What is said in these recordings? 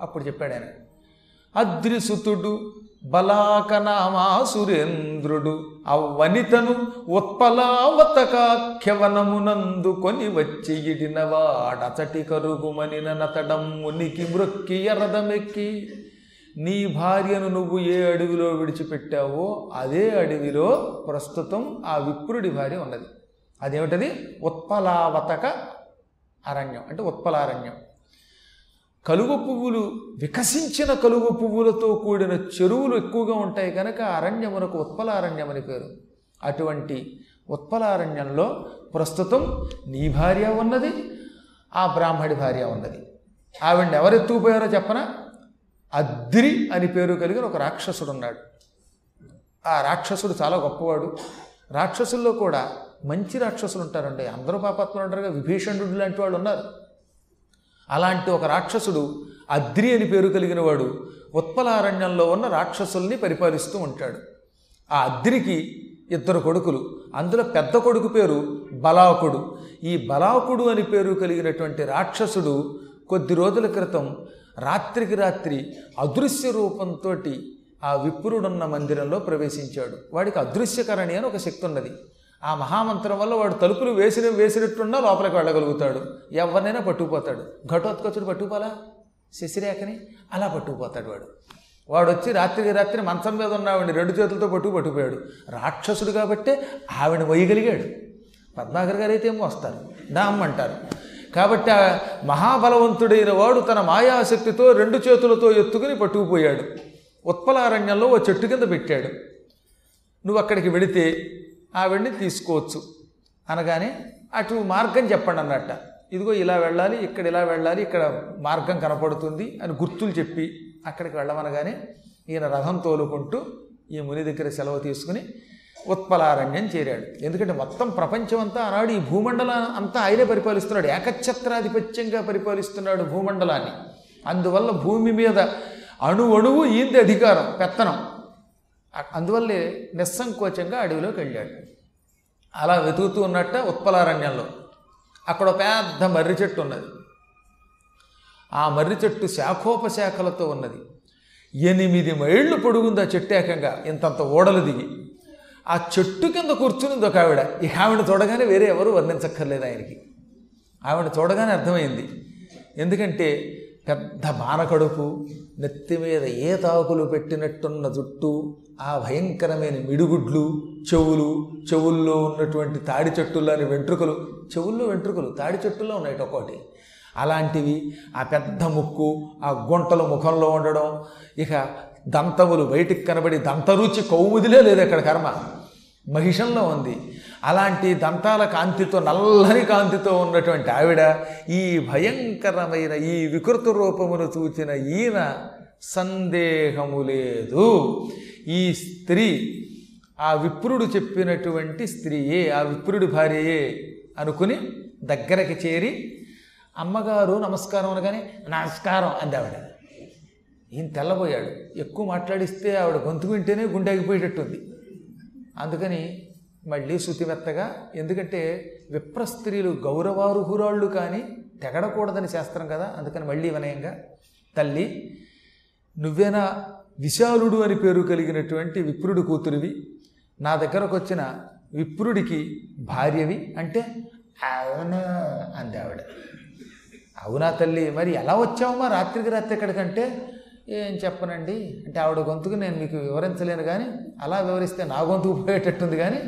అప్పుడు చెప్పాడు ఆయన. అద్రిసుతుడు బలాకనామాసురేంద్రుడు అవ్వనితను ఉత్పలావతకాఖ్యవనమునందు కొని వచ్చి ఇడినవాడతటి కరుగుమని నతడం మునికి మృక్కి ఎరదమెక్కి. నీ భార్యను నువ్వు ఏ అడవిలో విడిచిపెట్టావో అదే అడవిలో ప్రస్తుతం ఆ విప్రుడి భార్య ఉన్నది. అదేమిటది? ఉత్పలావతక అరణ్యం అంటే ఉత్పలారణ్యం. కలువ పువ్వులు వికసించిన కలువ పువ్వులతో కూడిన చెరువులు ఎక్కువగా ఉంటాయి కనుక అరణ్యమునకు ఉత్పలారణ్యం అని పేరు. అటువంటి ఉత్పలారణ్యంలో ప్రస్తుతం నీ భార్య ఉన్నది ఆ బ్రాహ్మడి భార్య ఉన్నది. ఆవిడ ఎవరెత్తుకుపోయారో చెప్పనా? అద్రి అని పేరు కలిగిన ఒక రాక్షసుడు ఉన్నాడు. ఆ రాక్షసుడు చాలా గొప్పవాడు. రాక్షసుల్లో కూడా మంచి రాక్షసులు ఉంటారండి. అందరూ పాపాత్మలు ఉంటారుగా విభీషణుడు లాంటి వాళ్ళు ఉన్నారు. అలాంటి ఒక రాక్షసుడు అద్రి అని పేరు కలిగిన వాడు ఉత్పలారణ్యంలో ఉన్న రాక్షసుల్ని పరిపాలిస్తూ ఉంటాడు. ఆ అద్రికి ఇద్దరు కొడుకులు. అందులో పెద్ద కొడుకు పేరు బలాకుడు. ఈ బలాకుడు అని పేరు కలిగినటువంటి రాక్షసుడు కొద్ది రోజుల క్రితం రాత్రికి రాత్రి అదృశ్య రూపంతో ఆ విప్రుడున్న మందిరంలో ప్రవేశించాడు. వాడికి అదృశ్యకరణి అని ఒక శక్తి ఉన్నది. ఆ మహామంత్రం వల్ల వాడు తలుపులు వేసిన వేసినట్టున్నా లోపలికి వెళ్ళగలుగుతాడు. ఎవరినైనా పట్టుకుపోతాడు. ఘటోత్కచుడు పట్టుకుపోలా? శశిరేఖని అలా పట్టుకుపోతాడు వాడు. వాడు వచ్చి రాత్రికి రాత్రి మంచం మీద ఉన్న రెండు చేతులతో పట్టుకు పట్టుకుపోయాడు. రాక్షసుడు కాబట్టే ఆవిడ వేయగలిగాడు పద్మాకర్ గారు అయితే ఏమో వస్తారు. దామ్మంటారు కాబట్టి ఆ మహాబలవంతుడైన వాడు తన మాయాశక్తితో రెండు చేతులతో ఎత్తుకుని పట్టుకుపోయాడు. ఉత్పలారణ్యంలో ఓ చెట్టు కింద పెట్టాడు. నువ్వు అక్కడికి వెళితే ఆవిడ్ని తీసుకోవచ్చు. అనగానే అటు మార్గం చెప్పండి అన్నట్ట. ఇదిగో ఇలా వెళ్ళాలి ఇక్కడ ఇలా వెళ్ళాలి ఇక్కడ మార్గం కనపడుతుంది అని గుర్తులు చెప్పి అక్కడికి వెళ్ళమనగానే ఈయన రథం తోలుకుంటూ ఈ ముని దగ్గర సెలవు తీసుకుని ఉత్పలారణ్యం చేరాడు. ఎందుకంటే మొత్తం ప్రపంచం అంతా ఆనాడు ఈ భూమండలం అంతా ఆయనే పరిపాలిస్తున్నాడు. ఏకఛత్రాధిపత్యంగా పరిపాలిస్తున్నాడు భూమండలాన్ని. అందువల్ల భూమి మీద అణువణువు ఈంది అధికారం పెత్తనం. అందువల్లే నిస్సంకోచంగా అడవిలోకి వెళ్ళాడు. అలా వెతుకుతూ ఉన్నట్ట ఉత్పలారణ్యంలో. అక్కడ పెద్ద మర్రి చెట్టు ఉన్నది. ఆ మర్రి చెట్టు శాఖోపశాఖలతో ఉన్నది. ఎనిమిది మైళ్ళు పొడుగుంది ఆ చెట్టు ఏకంగా. ఇంతంత ఓడలు దిగి. ఆ చెట్టు కింద కూర్చునింది ఒక ఆవిడ. ఈ ఆవిడ చూడగానే వేరే ఎవరు వర్ణించక్కర్లేదు ఆయనకి. ఆవిడ చూడగానే అర్థమైంది. ఎందుకంటే పెద్ద బానకడుపు నెత్తి మీద ఏ తాకులు పెట్టినట్టున్న జుట్టు ఆ భయంకరమైన మిడుగుడ్లు చెవులు చెవుల్లో ఉన్నటువంటి తాడి చెట్టుల్లోని వెంట్రుకలు చెవుల్లో వెంట్రుకలు తాడి చెట్టుల్లో ఉన్నాయి ఒక్కోటి అలాంటివి ఆ పెద్ద ముక్కు ఆ గుంటలు ముఖంలో ఉండడం ఇక దంతములు బయటికి కనబడి దంతరుచి కౌముదిలే లేదు అక్కడ కర్మ. మహిషంలో ఉంది. అలాంటి దంతాల కాంతితో నల్లని కాంతితో ఉన్నటువంటి ఆవిడ ఈ భయంకరమైన ఈ వికృత రూపమును చూచిన ఈయన సందేహము లేదు. ఈ స్త్రీ ఆ విప్రుడు చెప్పినటువంటి స్త్రీయే ఆ విప్రుడి భార్యయే అనుకుని దగ్గరకి చేరి అమ్మగారు నమస్కారం అనగానే నమస్కారం అంది ఆవిడ ఈయన తెల్లబోయాడు. ఎక్కువ మాట్లాడిస్తే ఆవిడ గొంతు వింటేనే గుండె ఆగిపోయేటట్టుంది. అందుకని మళ్ళీ శృతిమెత్తగా ఎందుకంటే విప్ర స్త్రీలు గౌరవార్హురాళ్ళు కానీ తెగడకూడదని శాస్త్రం కదా అందుకని మళ్ళీ వినయంగా తల్లి నువ్వేనా విశాలుడు అని పేరు కలిగినటువంటి విప్రుడి కూతురివి? నా దగ్గరకు వచ్చిన విప్రుడికి భార్యవి అంటే అవును అంది ఆవిడ అవునా తల్లి మరి ఎలా వచ్చావమ్మా రాత్రికి రాత్రి ఎక్కడికంటే? ఏం చెప్పనండి? అంటే ఆవిడ గొంతుకు నేను మీకు వివరించలేను కానీ అలా వివరిస్తే నా గొంతుకు పోయేటట్టుంది కానీ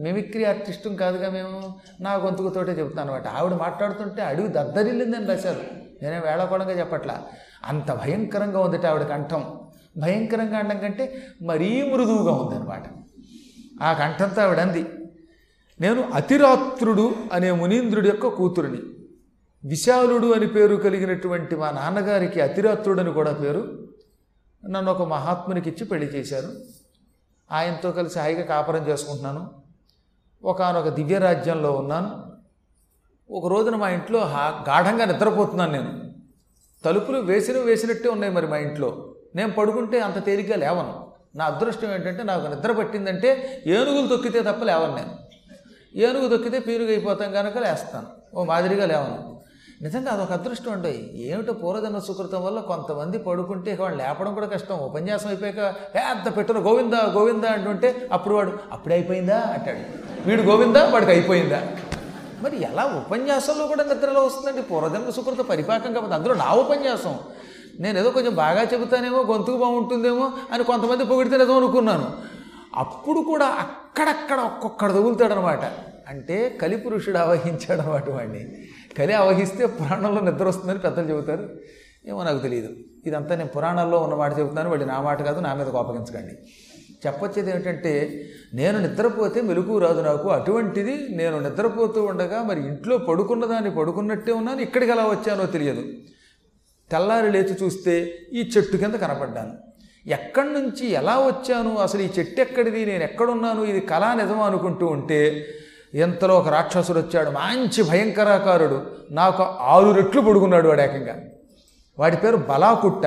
మిమిక్రీ ఆర్టిస్టు కాదుగా మేము. నా గొంతుకుతోటే చెబుతాను అనమాట ఆవిడ మాట్లాడుతుంటే అడుగు దద్దరిల్లిందని రాశారు. నేనే వేళకోళంగా చెప్పట్లా. అంత భయంకరంగా ఉందట ఆవిడ కంఠం. భయంకరంగా అనడం కంటే మరీ మృదువుగా ఉందన్నమాట. ఆ కంఠంతో ఆవిడ అంది నేను అతిరాత్రుడు అనే మునీంద్రుడి యొక్క కూతురిని. విశాలుడు అని పేరు కలిగినటువంటి మా నాన్నగారికి అతిరాత్రుడు అని కూడా పేరు నన్ను ఒక మహాత్మునికి ఇచ్చి పెళ్ళి చేశారు. ఆయనతో కలిసి హాయిగా కాపురం చేసుకుంటున్నాను. ఒకనొక దివ్యరాజ్యంలో ఉన్నాను. ఒక రోజున మా ఇంట్లో గాఢంగా నిద్రపోతున్నాను నేను. తలుపులు వేసిన వేసినట్టే ఉన్నాయి మరి మా ఇంట్లో. నేను పడుకుంటే అంత తేలిగ్గా లేవను. నా అదృష్టం ఏంటంటే నాకు నిద్ర పట్టిందంటే ఏనుగులు తొక్కితే తప్ప లేవను నేను. ఏనుగు తొక్కితే పీరుగా అయిపోతాం కనుక లేస్తాను. ఓ మాదిరిగా లేవను. నిజంగా అదొక అదృష్టం అండి. ఏమిటో పూర్వజన్మ సుకృతం వల్ల కొంతమంది పడుకుంటే వాళ్ళు లేపడం కూడా కష్టం. ఉపన్యాసం అయిపోయాక పెద్ద పెట్టిన గోవిందా గోవిందా అంటుంటే అప్పుడు వాడు అప్పుడే అయిపోయిందా? అంటాడు. వీడు గోవిందా? వాడికి అయిపోయిందా? మరి ఎలా ఉపన్యాసంలో కూడా నిద్రలో వస్తుందండి? పూర్వజన్మ సుకృత పరిపాకం కాబట్టి అందులో నా ఉపన్యాసం. నేను ఏదో కొంచెం బాగా చెబుతానేమో గొంతుకు బాగుంటుందేమో అని కొంతమంది పొగిడితే నిజం అనుకున్నాను. అప్పుడు కూడా అక్కడక్కడ ఒక్కొక్కడ తగులుతాడనమాట. అంటే కలి పురుషుడు ఆవహించాడు అనమాట వాడిని కలి అవహిస్తే పురాణంలో నిద్ర వస్తుందని పెద్దలు చెబుతారు. ఏమో నాకు తెలియదు ఇదంతా నేను పురాణాల్లో ఉన్న మాట చెబుతున్నాను. వాడి నా మాట కాదు నా మీద కోపగించకండి. చెప్పొచ్చేది ఏమిటంటే నేను నిద్రపోతే మెలకు రాదు నాకు అటువంటిది నేను నిద్రపోతూ ఉండగా మరి ఇంట్లో పడుకున్న దాన్ని పడుకున్నట్టే ఉన్నాను ఇక్కడికి ఎలా వచ్చానో తెలియదు. తెల్లారి లేచి చూస్తే ఈ చెట్టు కింద కనపడ్డాను. ఎక్కడి నుంచి ఎలా వచ్చాను? అసలు ఈ చెట్టు ఎక్కడిది? నేను ఎక్కడున్నాను? ఇది కళా నిజమా అనుకుంటూ ఉంటే ఎంతలో ఒక రాక్షసుడు వచ్చాడు మంచి భయంకరాకారుడు. నాకు ఆరు రెట్లు పడుకున్నాడు వాడు ఏకంగా. వాడి పేరు బలాకుట్ట.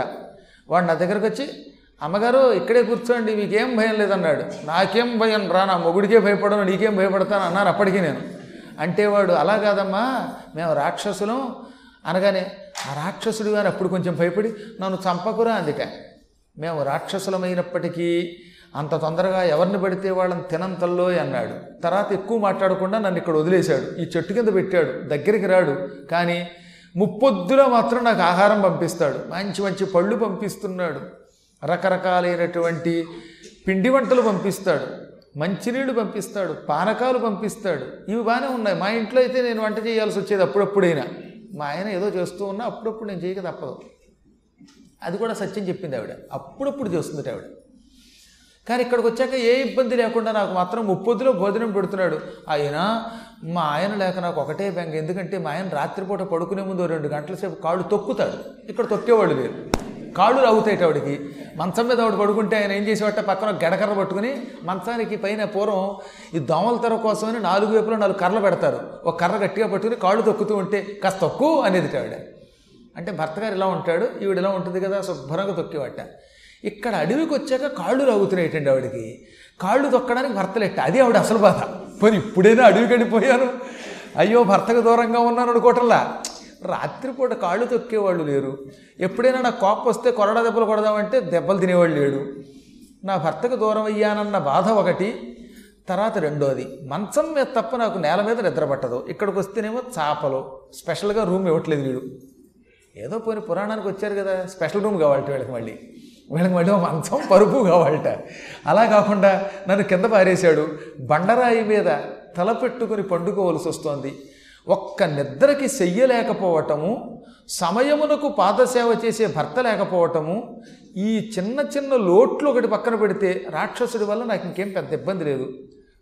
వాడు నా దగ్గరకు వచ్చి అమ్మగారు ఇక్కడే కూర్చోండి మీకేం భయం లేదన్నాడు. నాకేం భయం రా నా మొగుడికే భయపడను నీకేం భయపడతాను అన్నాను అప్పటికి నేను. అంటే వాడు అలా కాదమ్మా మేము రాక్షసులం. అనగానే ఆ రాక్షసుడు గారు అప్పుడు కొంచెం భయపడి నన్ను చంపకురా అందుక. మేము రాక్షసులమైనప్పటికీ అంత తొందరగా ఎవరిని పడితే వాళ్ళని తినంతల్లో అన్నాడు. తర్వాత ఎక్కువ మాట్లాడకుండా నన్ను ఇక్కడ వదిలేశాడు. ఈ చెట్టు కింద పెట్టాడు దగ్గరికి రాడు. కానీ ముప్పొద్దులో మాత్రం నాకు ఆహారం పంపిస్తాడు. మంచి మంచి పళ్ళు పంపిస్తున్నాడు. రకరకాలైనటువంటి పిండి వంటలు పంపిస్తాడు మంచినీళ్ళు పంపిస్తాడు పానకాలు పంపిస్తాడు. ఇవి బాగానే ఉన్నాయి. మా ఇంట్లో అయితే నేను వంట చేయాల్సి వచ్చేది అప్పుడప్పుడైనా. మా ఆయన ఏదో చేస్తూ ఉన్నా అప్పుడప్పుడు నేను చేయక తప్పదు. అది కూడా సత్యం చెప్పింది ఆవిడ. అప్పుడప్పుడు చేస్తుంది ఆవిడ. కానీ ఇక్కడికి వచ్చాక ఏ ఇబ్బంది లేకుండా నాకు మాత్రం ముప్పొద్దులో భోజనం పెడుతున్నాడు. అయినా మా ఆయన లేక నాకు ఒకటే బెంగ. ఎందుకంటే మా ఆయన రాత్రిపూట పడుకునే ముందు ఓ రెండు గంటల సేపు కాళ్ళు తొక్కుతాడు. ఇక్కడ తొక్కేవాళ్ళు లేరు. కాళ్ళు రాగుతాయి ఆవిడకి మంచం మీద ఆవిడ పడుకుంటే ఆయన ఏం చేసేవాట పక్కన గడకర్ర పట్టుకుని మంచానికి పైన పూర్వం ఈ దోమల తెర కోసమని నాలుగు వైపులో నాలుగు కర్రలు పెడతారు. ఒక కర్ర గట్టిగా పట్టుకుని కాళ్ళు తొక్కుతూ ఉంటే కాస్త తొక్కు అనేది ఆవిడ. అంటే భర్త గారు ఇలా ఉంటాడు ఈవిడ ఇలా ఉంటుంది కదా శుభ్రంగా తొక్కేవాట. ఇక్కడ అడవికి వచ్చాక కాళ్ళు రాగుతున్నాయిటండి ఆవిడకి. కాళ్ళు తొక్కడానికి భర్తలెట్ట. అది ఆవిడ అసలు బాధ. పోనీ ఇప్పుడైనా అడవికి వెళ్ళిపోయాను? అయ్యో భర్తకు దూరంగా ఉన్నాను అనుకోవటంలా రాత్రిపూట కాళ్ళు తొక్కేవాళ్ళు లేరు. ఎప్పుడైనా నాకు కోపం వస్తే కొరడా దెబ్బలు కొడదామంటే దెబ్బలు తినేవాళ్ళు లేడు. నా భర్తకు దూరం అయ్యానన్న బాధ ఒకటి తర్వాత రెండోది. మంచం మీద తప్ప నాకు నేల మీద నిద్ర పట్టదు. ఇక్కడికి వస్తేనేమో చాపలు. స్పెషల్గా రూమ్ ఇవ్వట్లేదు వీడు. ఏదో పోయిన పురాణానికి వచ్చారు కదా స్పెషల్ రూమ్ కావాలట వీళ్ళకి మళ్ళీ. వీళ్ళకి మళ్ళీ మంచం పరుపు కావాలట. అలా కాకుండా నన్ను కింద పారేశాడు. బండరాయి మీద తల పెట్టుకుని పండుకోవలసి వస్తోంది. ఒక్క నిద్రకి చెయ్యలేకపోవటము సమయమునకు పాదసేవ చేసే భర్త లేకపోవటము ఈ చిన్న చిన్న లోట్లు ఒకటి పక్కన పెడితే రాక్షసుడి వల్ల నాకు ఇంకేం పెద్ద ఇబ్బంది లేదు.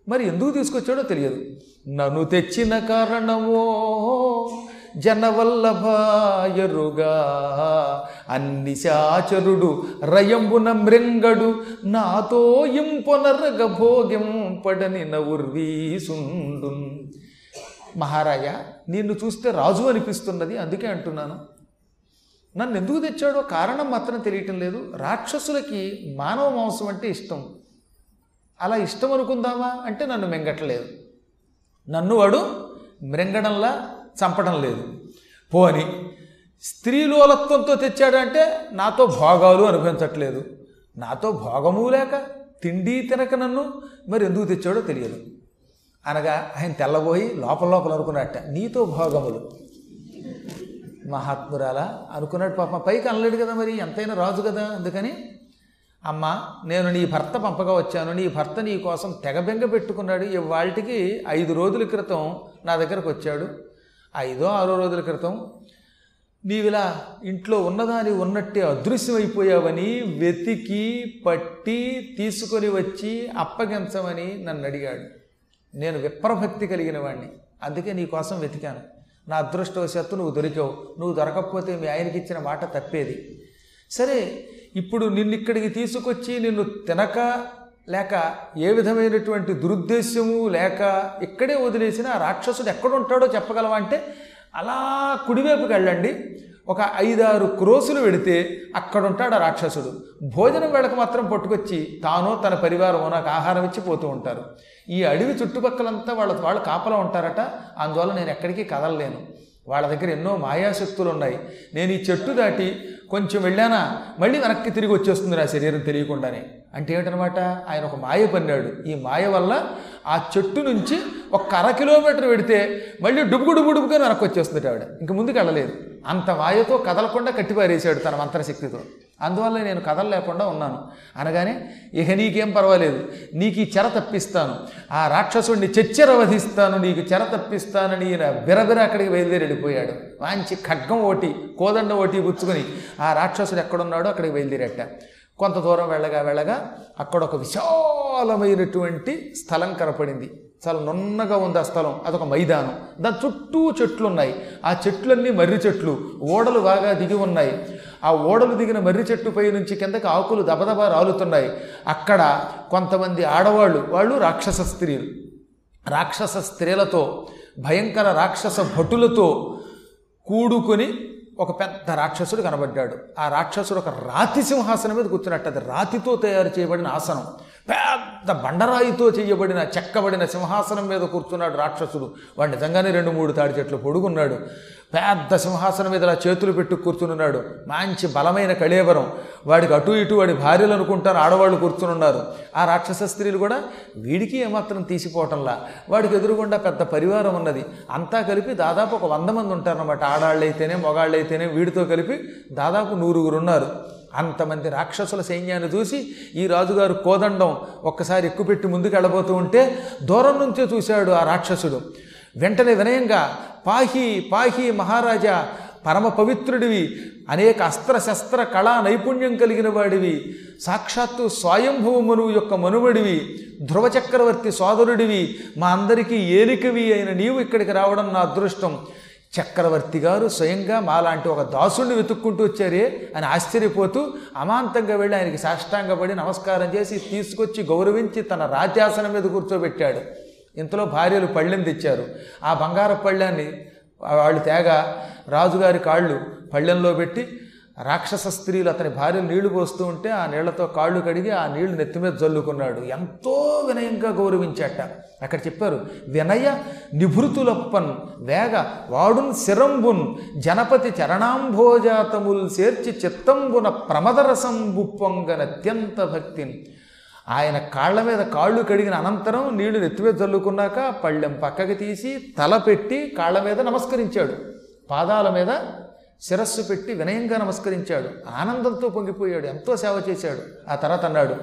మరి ఎందుకు తీసుకొచ్చాడో తెలియదు. నన్ను తెచ్చిన కారణమో జనవల్లభాయరుగా అన్ని శాచరుడు రయంబున మృంగడు నాతో ఇంపొనరగ భోగింపడని నవుర్వీసుండు మహారాజా నిన్ను చూస్తే రాజు అనిపిస్తున్నది అందుకే అంటున్నాను. నన్ను ఎందుకు తెచ్చాడో కారణం మాత్రం తెలియటం లేదు. రాక్షసులకి మానవ మాంసం అంటే ఇష్టం. అలా ఇష్టం అనుకుందామా అంటే నన్ను మింగట్లేదు. నన్ను వాడు మృంగడంలా చంపడం లేదు. పోని స్త్రీలోలత్వంతో తెచ్చాడంటే నాతో భోగాలు అనిపించట్లేదు నాతో భోగము లేక తిండి తినక నన్ను మరి ఎందుకు తెచ్చాడో తెలియదు. అనగా ఆయన తెల్లబోయి లోపల లోపల అనుకున్నట్ట నీతో భోగములు. మహాత్మురాలా అనుకున్నాడు పాప పైకి అనలేడు కదా మరి ఎంతైనా రాజు కదా అందుకని. అమ్మ నేను నీ భర్త పంపగా వచ్చాను నీ భర్త నీ కోసం తెగబెంగ పెట్టుకున్నాడు ఇవాళకి ఐదు రోజుల క్రితం నా దగ్గరకు వచ్చాడు. ఐదో ఆరో రోజుల క్రితం? నీవిలా ఇంట్లో ఉన్నదాని ఉన్నట్టే అదృశ్యమైపోయావని వెతికి పట్టి తీసుకొని వచ్చి అప్పగించమని నన్ను అడిగాడు. నేను విప్రభక్తి కలిగిన వాడిని అందుకే నీ కోసం వెతికాను. నా అదృష్టవశాత్తు నువ్వు దొరికావు. నువ్వు దొరకకపోతే మీ ఆయనకి ఇచ్చిన మాట తప్పేది. సరే ఇప్పుడు నిన్ను ఇక్కడికి తీసుకొచ్చి నిన్ను తినక లేక ఏ విధమైనటువంటి దురుద్దేశ్యము లేక ఇక్కడే వదిలేసిన ఆ రాక్షసుడు ఎక్కడ ఉంటాడో చెప్పగలవా అంటే అలా కుడివైపుకి వెళ్ళండి. ఒక ఐదారు క్రోసులు వెడితే అక్కడుంటాడు ఆ రాక్షసుడు. భోజనం వేళకు మాత్రం పట్టుకొచ్చి తానో తన పరివారమో నాకు ఆహారం ఇచ్చి పోతూ ఉంటారు. ఈ అడవి చుట్టుపక్కలంతా వాళ్ళ వాళ్ళు కాపలా ఉంటారట. అందువల్ల నేను ఎక్కడికి కదలలేను. వాళ్ళ దగ్గర ఎన్నో మాయాశక్తులు ఉన్నాయి నేను ఈ చెట్టు దాటి కొంచెం వెళ్ళానా? మళ్ళీ వెనక్కి తిరిగి వచ్చేస్తుంది నా శరీరం తెలియకుండానే. అంటే ఏమిటనమాట? ఆయన ఒక మాయ పన్నాడు. ఈ మాయ వల్ల ఆ చెట్టు నుంచి ఒక అర కిలోమీటర్ పెడితే మళ్ళీ డుబుకు డుబుకు డుబుగా వెనక్కి వచ్చేస్తుంది ఆవిడ. ఇంక ముందుకు వెళ్ళలేదు. అంత వాయుతో కదలకుండా కట్టిపారేశాడు తన మంత్రశక్తితో. అందువల్ల నేను కథలు లేకుండా ఉన్నాను. అనగానే ఇక నీకేం పర్వాలేదు. నీకు ఈ చెర తప్పిస్తాను. ఆ రాక్షసుడిని చెచ్చెర వధిస్తాను నీకు చెర తప్పిస్తానని ఈయన బిరబిర అక్కడికి బయలుదేరి వెళ్ళిపోయాడు. మంచి ఖడ్గం ఓటి కోదండ ఓటి పుచ్చుకొని ఆ రాక్షసుడు ఎక్కడున్నాడో అక్కడికి బయలుదేరట. కొంత దూరం వెళ్ళగా వెళ్ళగా అక్కడ ఒక విశాలమైనటువంటి స్థలం కనపడింది. చాలా నున్నగా ఉంది ఆ స్థలం. అదొక మైదానం. దాని చుట్టూ చెట్లు ఉన్నాయి ఆ చెట్లన్నీ మర్రి చెట్లు. ఓడలు బాగా దిగి ఉన్నాయి. ఆ ఓడలు దిగిన మర్రి చెట్టు పై నుంచి కిందకి ఆకులు దబదబా రాలుతున్నాయి. అక్కడ కొంతమంది ఆడవాళ్ళు వాళ్ళు రాక్షస స్త్రీలు. రాక్షస స్త్రీలతో భయంకర రాక్షస భటులతో కూడుకొని ఒక పెద్ద రాక్షసుడు కనబడ్డాడు. ఆ రాక్షసుడు ఒక రాతి సింహాసనం మీద కూర్చున్నట్టు అది రాతితో తయారు చేయబడిన ఆసనం. పెద్ద బండరాయితో చేయబడిన చెక్కబడిన సింహాసనం మీద కూర్చున్నాడు రాక్షసుడు. వాడు నిజంగానే రెండు మూడు తాడి చెట్లు పొడుగున్నాడు. పెద్ద సింహాసనం మీద ఇలా చేతులు పెట్టు కూర్చునున్నాడు. మంచి బలమైన కళేవరం వాడికి అటు ఇటు వాడి భార్యలు అనుకుంటారు ఆడవాళ్ళు కూర్చునున్నారు ఆ రాక్షస స్త్రీలు కూడా వీడికి ఏమాత్రం తీసిపోవటంలా. వాడికి ఎదురుగుండా పెద్ద పరివారం ఉన్నది. అంతా కలిపి దాదాపు ఒక వంద మంది ఉంటారన్నమాట. ఆడాళ్ళైతేనే మొగాళ్ళైతేనే వీడితో కలిపి దాదాపు నూరుగురు ఉన్నారు. అంతమంది రాక్షసుల సైన్యాన్ని చూసి ఈ రాజుగారు కోదండం ఒక్కసారి ఎక్కుపెట్టి ముందుకు వెళ్ళబోతూ ఉంటే దూరం నుంచే చూశాడు ఆ రాక్షసుడు. వెంటనే వినయంగా పాహి పాహి మహారాజా పరమ పవిత్రుడివి అనేక అస్త్ర శస్త్ర కళా నైపుణ్యం కలిగిన వాడివి సాక్షాత్తు స్వయంభవ యొక్క మనువడివి ధ్రువ చక్రవర్తి సోదరుడివి మా అందరికీ ఏలికవి అయిన నీవు ఇక్కడికి రావడం నా అదృష్టం. చక్రవర్తి గారు స్వయంగా మాలాంటి ఒక దాసుడిని వెతుక్కుంటూ వచ్చారే అని ఆశ్చర్యపోతూ అమాంతంగా వెళ్ళి ఆయనకి సాష్టాంగపడి నమస్కారం చేసి తీసుకొచ్చి గౌరవించి తన రాజ్యాసనం మీద కూర్చోబెట్టాడు. ఇంతలో భార్యలు పళ్ళెం తెచ్చారు. ఆ బంగారు పళ్ళాన్ని వాళ్ళు తేగా రాజుగారి కాళ్ళు పళ్ళెంలో పెట్టి రాక్షస స్త్రీలు అతని భార్య నీళ్ళు పోస్తూ ఉంటే ఆ నీళ్ళతో కాళ్ళు కడిగి ఆ నీళ్ళు నెత్తి మీద జల్లుకున్నాడు. ఎంతో వినయంగా గౌరవించాట. అక్కడ చెప్పారు వినయ నిభృతులప్పన్ వేగ వాడున్ శిరంబున్ జనపతి చరణాంభోజాతముల్ చేర్చి చిత్తంబున ప్రమదరసంబు పొంగనత్యంత భక్తిని. ఆయన కాళ్ళ మీద కాళ్ళు కడిగిన అనంతరం నీళ్ళు నెత్తిమీద చల్లుకున్నాక పళ్ళెం పక్కకి తీసి తల పెట్టి కాళ్ళ మీద నమస్కరించాడు. పాదాల మీద శిరస్సు పెట్టి వినయంగా నమస్కరించాడు. ఆనందంతో పొంగిపోయాడు. ఎంతో సేవ చేశాడు. ఆ తర్వాత అన్నాడు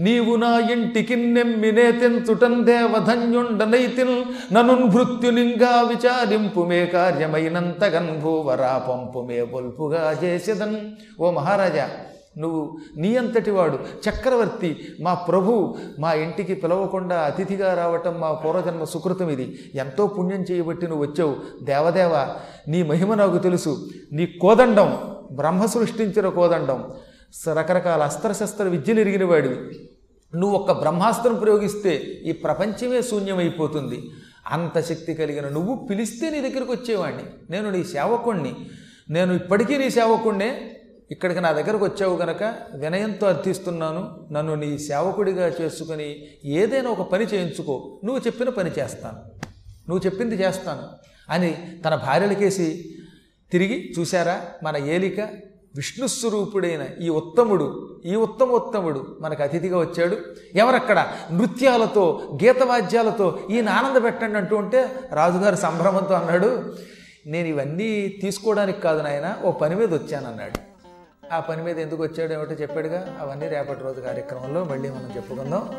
నీవు నా ఇంటికి నెమ్మినే తెంచుటన్ దేవధన్యుండనైతిల్ ననున్ భృత్యునింగా విచారింపుమే కార్యమైనంత కార్యమైనంతగన్ భూవరా పంపుమే పొల్పుగా చేసేదన్. ఓ మహారాజా నువ్వు నీ అంతటి వాడు. చక్రవర్తి మా ప్రభు మా ఇంటికి పిలవకుండా అతిథిగా రావటం మా పూర్వజన్మ సుకృతం ఇది. ఎంతో పుణ్యం చేయబట్టి నువ్వు వచ్చావు. దేవదేవ నీ మహిమ నాకు తెలుసు. నీ కోదండం బ్రహ్మ సృష్టించిన కోదండం. రకరకాల అస్త్రశస్త్ర విద్యలు ఎరిగిన వాడివి. నువ్వు ఒక్క బ్రహ్మాస్త్రం ప్రయోగిస్తే ఈ ప్రపంచమే శూన్యమైపోతుంది. అంత శక్తి కలిగిన నువ్వు పిలిస్తే నీ దగ్గరికి వచ్చేవాడిని. నేను నీ సేవకుణ్ణి. నేను ఇప్పటికీ నీ సేవకుణ్ణే. ఇక్కడికి నా దగ్గరకు వచ్చావు గనక వినయంతో అర్థిస్తున్నాను. నన్ను నీ సేవకుడిగా చేసుకుని ఏదైనా ఒక పని చేయించుకో. నువ్వు చెప్పిన పని చేస్తాను. నువ్వు చెప్పింది చేస్తాను. అని తన భార్యలకేసి తిరిగి చూశారా? మన ఏలిక విష్ణుస్వరూపుడైన ఈ ఉత్తముడు ఈ ఉత్తమోత్తముడు మనకు అతిథిగా వచ్చాడు. ఎవరక్కడ? నృత్యాలతో గీతవాద్యాలతో ఈయన ఆనంద పెట్టండి అంటూ ఉంటే రాజుగారు సంభ్రమంతో అన్నాడు. నేను ఇవన్నీ తీసుకోవడానికి కాదు నాయన ఓ పని మీద వచ్చానన్నాడు. ఆ పని మీద ఎందుకు వచ్చాడు ఏమిటో చెప్పాడుగా? అవన్నీ రేపటి రోజు కార్యక్రమంలో మళ్ళీ మనం చెప్పుకుందాం.